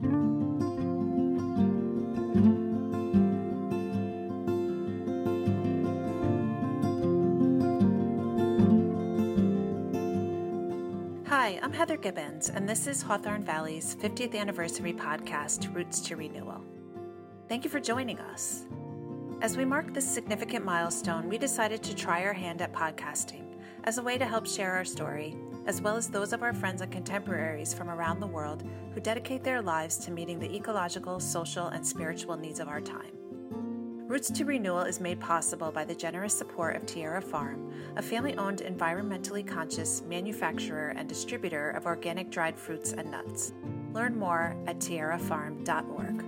Hi, I'm Heather Gibbons, and this is Hawthorne Valley's 50th anniversary podcast, Roots to Renewal. Thank you for joining us. As we mark this significant milestone, we decided to try our hand at podcasting as a way to help share our story, as well as those of our friends and contemporaries from around the world who dedicate their lives to meeting the ecological, social, and spiritual needs of our time. Roots to Renewal is made possible by the generous support of Tierra Farm, a family owned, environmentally conscious manufacturer and distributor of organic dried fruits and nuts. Learn more at tierrafarm.org.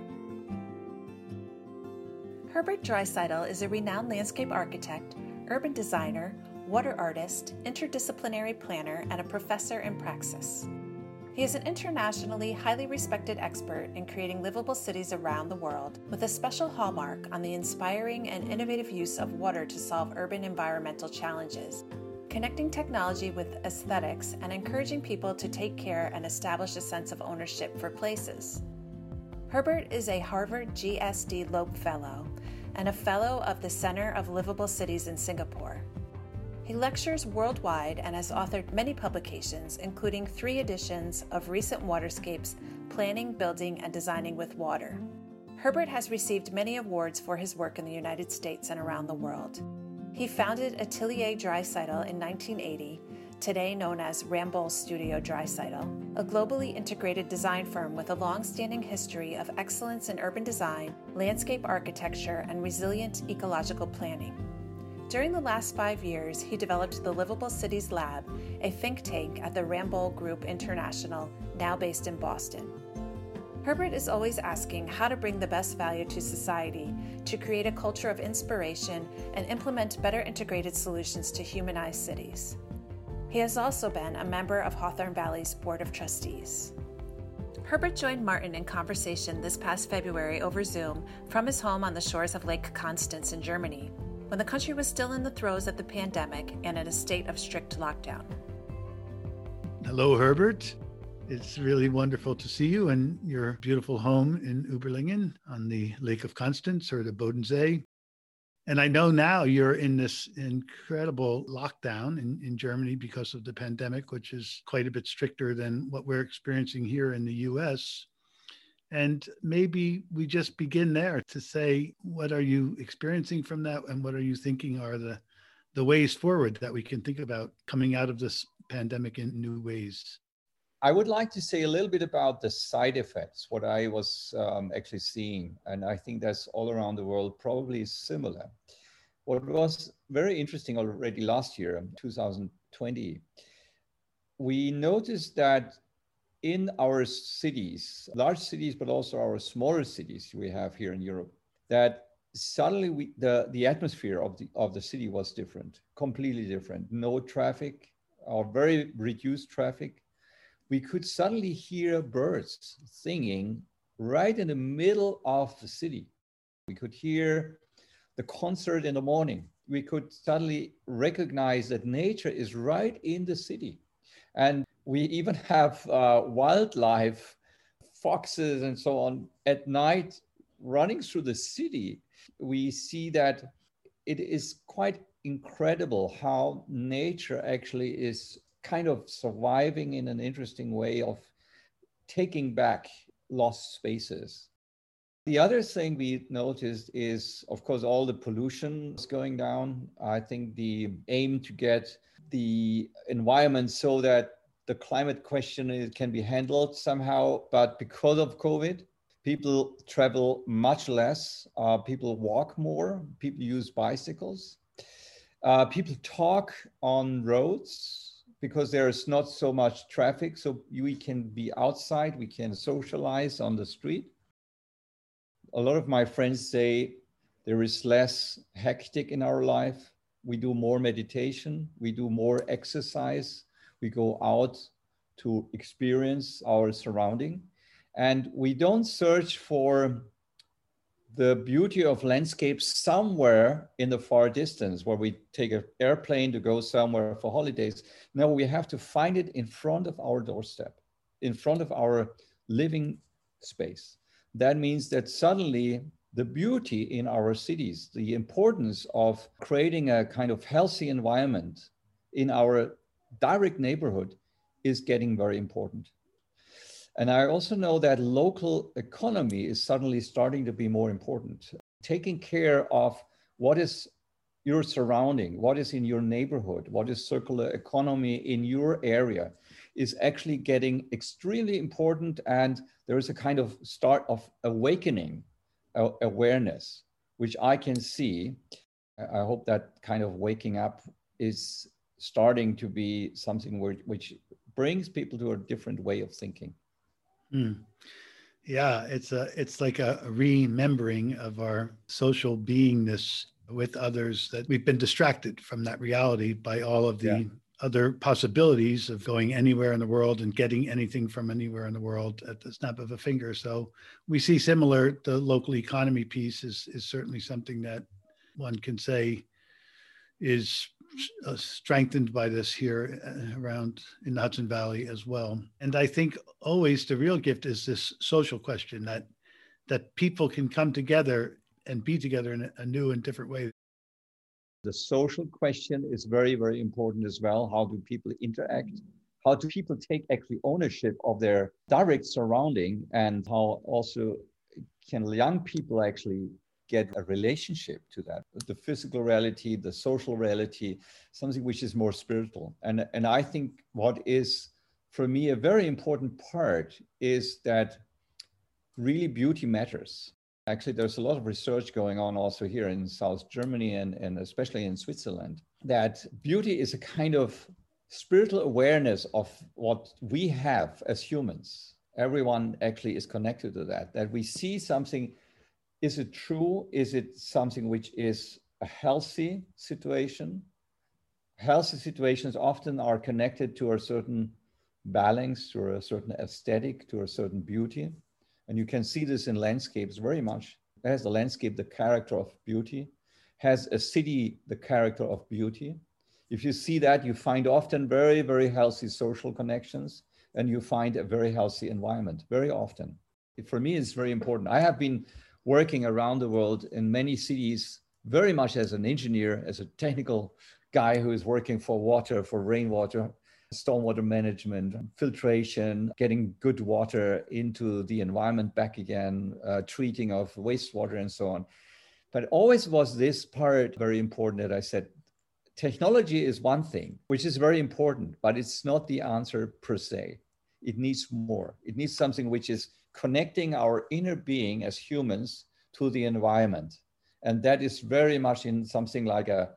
Herbert Dreiseitl is a renowned landscape architect, urban designer, water artist, interdisciplinary planner, and a professor in praxis. He is an internationally highly respected expert in creating livable cities around the world, with a special hallmark on the inspiring and innovative use of water to solve urban environmental challenges, connecting technology with aesthetics and encouraging people to take care and establish a sense of ownership for places. Herbert is a Harvard GSD Loeb Fellow and a Fellow of the Center of Livable Cities in Singapore. He lectures worldwide and has authored many publications, including three editions of recent Waterscapes Planning, Building, and Designing with Water. Herbert has received many awards for his work in the United States and around the world. He founded Atelier Dreiseitl in 1980, today known as Ramboll Studio Dreiseitl, a globally integrated design firm with a long standing history of excellence in urban design, landscape architecture, and resilient ecological planning. During the last five years, he developed the Livable Cities Lab, a think tank at the Ramboll Group International, now based in Boston. Herbert is always asking how to bring the best value to society to create a culture of inspiration and implement better integrated solutions to humanize cities. He has also been a member of Hawthorne Valley's Board of Trustees. Herbert joined Martin in conversation this past February over Zoom from his home on the shores of Lake Constance in Germany when the country was still in the throes of the pandemic and in a state of strict lockdown. Hello, Herbert. It's really wonderful to see you in your beautiful home in Überlingen on the Lake of Constance or the Bodensee. And I know now you're in this incredible lockdown in, in Germany because of the pandemic, which is quite a bit stricter than what we're experiencing here in the US. And maybe we just begin there to say, what are you experiencing from that? And what are you thinking are the, the ways forward that we can think about coming out of this pandemic in new ways? I would like to say a little bit about the side effects, what I was um, actually seeing. And I think that's all around the world probably similar. What was very interesting already last year, 2020, we noticed that in our cities, large cities, but also our smaller cities we have here in Europe, that suddenly we, the, the atmosphere of the, of the city was different, completely different. No traffic or very reduced traffic. We could suddenly hear birds singing right in the middle of the city. We could hear the concert in the morning. We could suddenly recognize that nature is right in the city. And we even have uh, wildlife, foxes, and so on at night running through the city. We see that it is quite incredible how nature actually is kind of surviving in an interesting way of taking back lost spaces. The other thing we noticed is, of course, all the pollution is going down. I think the aim to get the environment so that the climate question can be handled somehow. But because of COVID, people travel much less. Uh, people walk more. People use bicycles. Uh, people talk on roads because there is not so much traffic. So we can be outside, we can socialize on the street. A lot of my friends say there is less hectic in our life. We do more meditation, we do more exercise, we go out to experience our surrounding. And we don't search for the beauty of landscapes somewhere in the far distance where we take an airplane to go somewhere for holidays. No, we have to find it in front of our doorstep, in front of our living space. That means that suddenly the beauty in our cities, the importance of creating a kind of healthy environment in our direct neighborhood is getting very important. And I also know that local economy is suddenly starting to be more important. Taking care of what is your surrounding, what is in your neighborhood, what is circular economy in your area is actually getting extremely important. And there is a kind of start of awakening uh, awareness, which I can see. I hope that kind of waking up is starting to be something which, which brings people to a different way of thinking. Mm. Yeah, it's a it's like a remembering of our social beingness with others that we've been distracted from that reality by all of the yeah. other possibilities of going anywhere in the world and getting anything from anywhere in the world at the snap of a finger. So we see similar the local economy piece is is certainly something that one can say is uh, strengthened by this here uh, around in the Hudson Valley as well. And I think always the real gift is this social question that that people can come together and be together in a new and different way. The social question is very, very important as well. How do people interact? How do people take actually ownership of their direct surrounding and how also can young people actually get a relationship to that the physical reality the social reality something which is more spiritual. And and i think what is for me a very important part is that really beauty matters. Actually there's a lot of research going on also here in south germany and, and especially in switzerland that beauty is a kind of spiritual awareness of what we have as humans. Everyone actually is connected to that that we see something is it true? Is it something which is a healthy situation? Healthy situations often are connected to a certain balance, to a certain aesthetic, to a certain beauty. And you can see this in landscapes very much. Has the landscape the character of beauty? Has a city the character of beauty? If you see that, you find often very, very healthy social connections and you find a very healthy environment very often. For me, it's very important. I have been working around the world in many cities, very much as an engineer, as a technical guy who is working for water, for rainwater, stormwater management, filtration, getting good water into the environment back again, uh, treating of wastewater, and so on. But always was this part very important that I said technology is one thing, which is very important, but it's not the answer per se. It needs more. It needs something which is connecting our inner being as humans to the environment. And that is very much in something like a,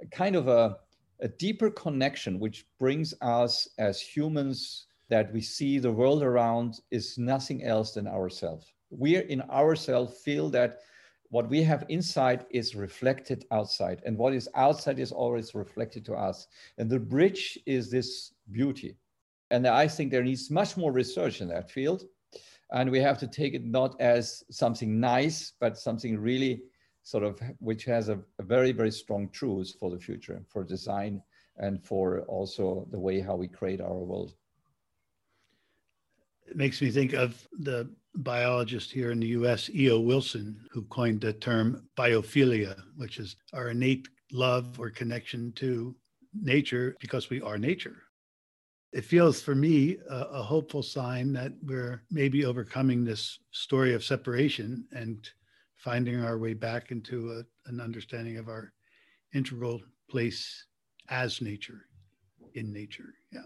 a kind of a, a deeper connection, which brings us as humans that we see the world around is nothing else than ourselves. We in ourselves feel that what we have inside is reflected outside, and what is outside is always reflected to us. And the bridge is this beauty. And I think there needs much more research in that field and we have to take it not as something nice but something really sort of which has a, a, very very strong truth for the future for design and for also the way how we create our world it makes me think of the biologist here in the US E.O. Wilson who coined the term biophilia which is our innate love or connection to nature because we are nature it feels for me a, a, hopeful sign that we're maybe overcoming this story of separation and finding our way back into a, an understanding of our integral place as nature in nature yeah.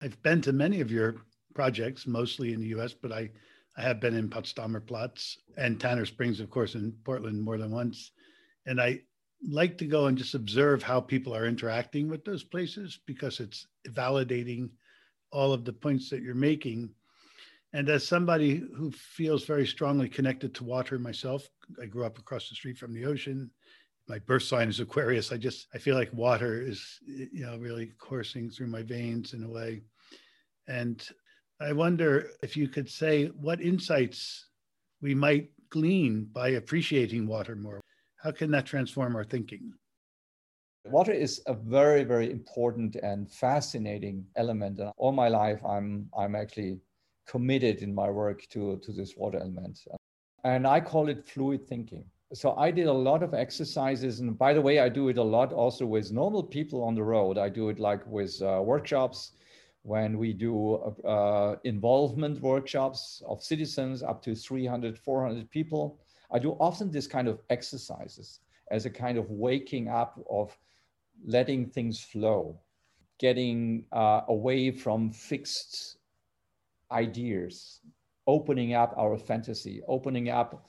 I've been to many of your projects mostly in the us but i i have been in potsdamer platz and tanner springs of course in portland more than once. And i like to go and just observe how people are interacting with those places because it's validating all of the points that you're making. And as somebody who feels very strongly connected to water myself, I grew up across the street from the ocean. My birth sign is Aquarius. I just I feel like water is you know really coursing through my veins in a way. And I wonder if you could say what insights we might glean by appreciating water more. How can that transform our thinking? Water is a very, very important and fascinating element. And all my life, I'm, I'm actually committed in my work to, to this water element. And I call it fluid thinking. So I did a lot of exercises. And by the way, I do it a lot also with normal people on the road. I do it like with uh, workshops when we do uh, involvement workshops of citizens up to 300, 400 people. I do often this kind of exercises as a kind of waking up of letting things flow, getting uh, away from fixed ideas, opening up our fantasy, opening up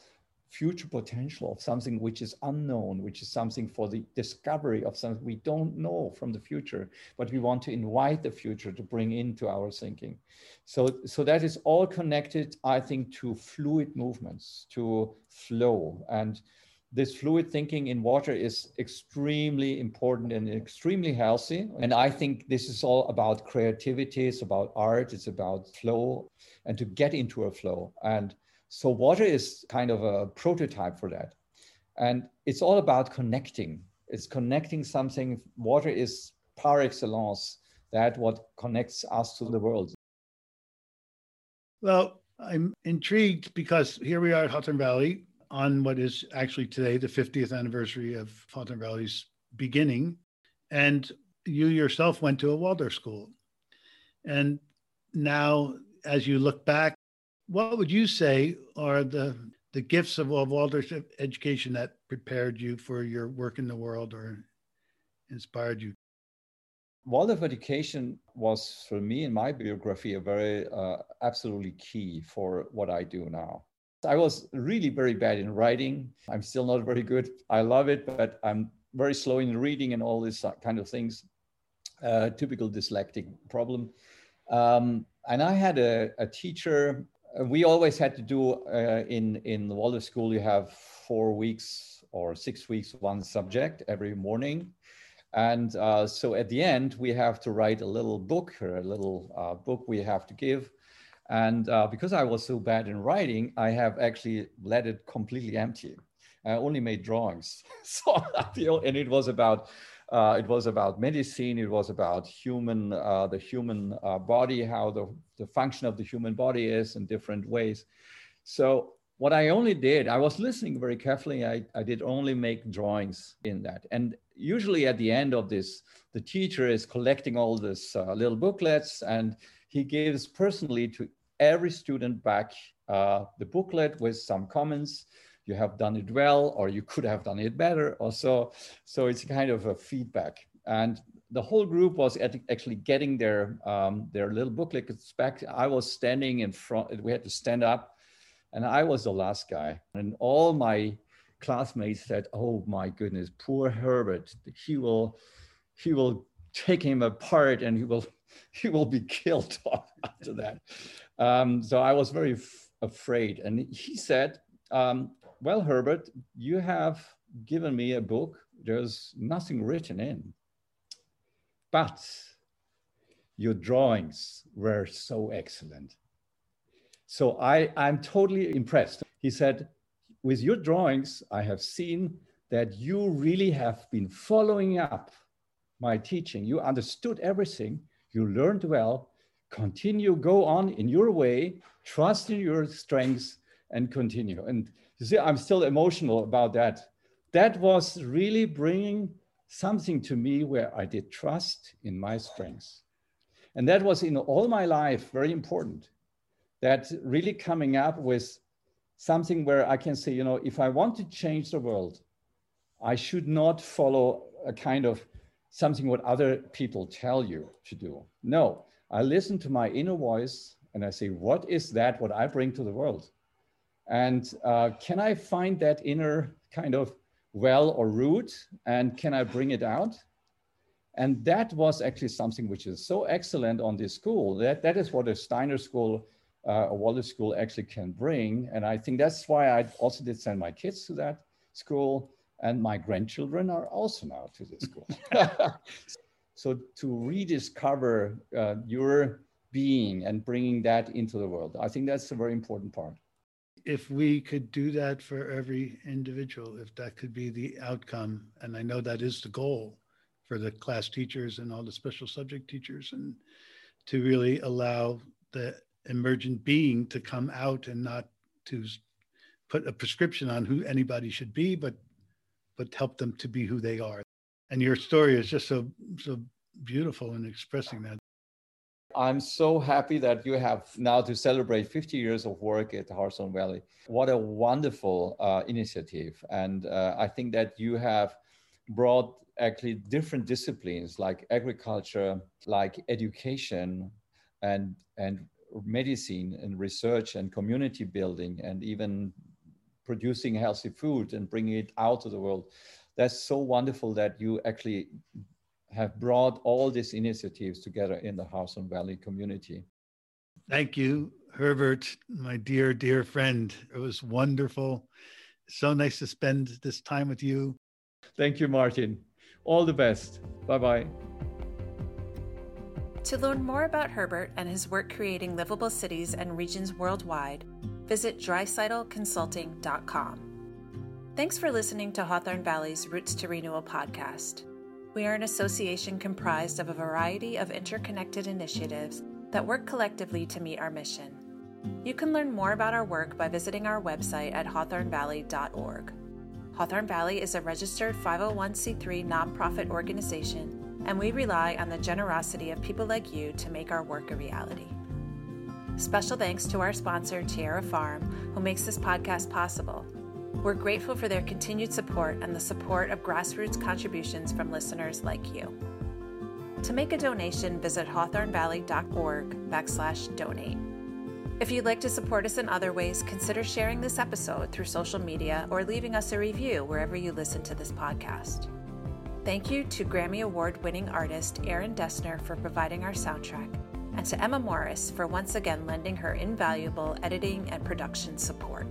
future potential of something which is unknown, which is something for the discovery of something we don't know from the future, but we want to invite the future to bring into our thinking. So, so that is all connected, I think, to fluid movements, to flow. And this fluid thinking in water is extremely important and extremely healthy. And I think this is all about creativity, it's about art, it's about flow, and to get into a flow. And so water is kind of a prototype for that. And it's all about connecting. It's connecting something. Water is par excellence that what connects us to the world. Well, I'm intrigued because here we are at Hawthorne Valley on what is actually today the 50th anniversary of Hawthorne Valley's beginning. And you yourself went to a Waldorf school. And now, as you look back, what would you say are the the gifts of, of Waldorf education that prepared you for your work in the world or inspired you? Waldorf education was for me in my biography a very uh, absolutely key for what I do now. I was really very bad in writing. I'm still not very good. I love it, but I'm very slow in reading and all these kind of things. Uh, typical dyslexic problem. Um, and I had a, a teacher uh, we always had to do uh, in in the Waldorf school. You have four weeks or six weeks one subject every morning, and uh, so at the end we have to write a little book or a little uh, book we have to give. And uh, because I was so bad in writing, I have actually let it completely empty. I only made drawings. so and it was about uh, it was about medicine. It was about human, uh, the human uh, body, how the, the function of the human body is in different ways. So what I only did, I was listening very carefully. I, I did only make drawings in that. And usually at the end of this, the teacher is collecting all these uh, little booklets and he gives personally to every student back uh, the booklet with some comments you have done it well or you could have done it better or so so it's kind of a feedback. And the whole group was actually getting their um, their little booklets back i was standing in front we had to stand up and i was the last guy. And all my classmates said oh my goodness poor herbert. He will he will take him apart and he will he will be killed after that. Um, so i was very afraid. And he said um, well, Herbert, you have given me a book. There's nothing written in, but your drawings were so excellent. So I, I'm totally impressed. He said, with your drawings, I have seen that you really have been following up my teaching. You understood everything, you learned well. Continue, go on in your way, trust in your strengths, and continue. And you see, I'm still emotional about that. That was really bringing something to me where I did trust in my strengths. And that was in all my life very important. That really coming up with something where I can say, you know, if I want to change the world, I should not follow a kind of something what other people tell you to do. No, I listen to my inner voice and I say, what is that what I bring to the world? And uh, can I find that inner kind of well or root and can I bring it out? And that was actually something which is so excellent on this school. That, that is what a Steiner school, uh, a Waldorf school actually can bring. And I think that's why I also did send my kids to that school. And my grandchildren are also now to this school. so to rediscover uh, your being and bringing that into the world, I think that's a very important part if we could do that for every individual, if that could be the outcome, and I know that is the goal for the class teachers and all the special subject teachers, and to really allow the emergent being to come out and not to put a prescription on who anybody should be, but but help them to be who they are. And your story is just so so beautiful in expressing that. I'm so happy that you have now to celebrate 50 years of work at Hawthorne Valley. What a wonderful uh, initiative. And uh, I think that you have brought actually different disciplines like agriculture, like education, and, and medicine and research and community building and even producing healthy food and bringing it out to the world. That's so wonderful that you actually have brought all these initiatives together in the Hawthorne Valley community. Thank you, Herbert, my dear, dear friend. It was wonderful. So nice to spend this time with you. Thank you, Martin. All the best. Bye bye. To learn more about Herbert and his work creating livable cities and regions worldwide, visit dreiseitlconsulting.com. Thanks for listening to Hawthorne Valley's Roots to Renewal podcast. We are an association comprised of a variety of interconnected initiatives that work collectively to meet our mission. You can learn more about our work by visiting our website at hawthornevalley.org. Hawthorne Valley is a registered 501c3 nonprofit organization, and we rely on the generosity of people like you to make our work a reality. Special thanks to our sponsor, Tierra Farm, who makes this podcast possible. We're grateful for their continued support and the support of grassroots contributions from listeners like you. To make a donation, visit hawthornevalley.org backslash donate. If you'd like to support us in other ways, consider sharing this episode through social media or leaving us a review wherever you listen to this podcast. Thank you to Grammy Award winning artist Aaron Dessner for providing our soundtrack, and to Emma Morris for once again lending her invaluable editing and production support.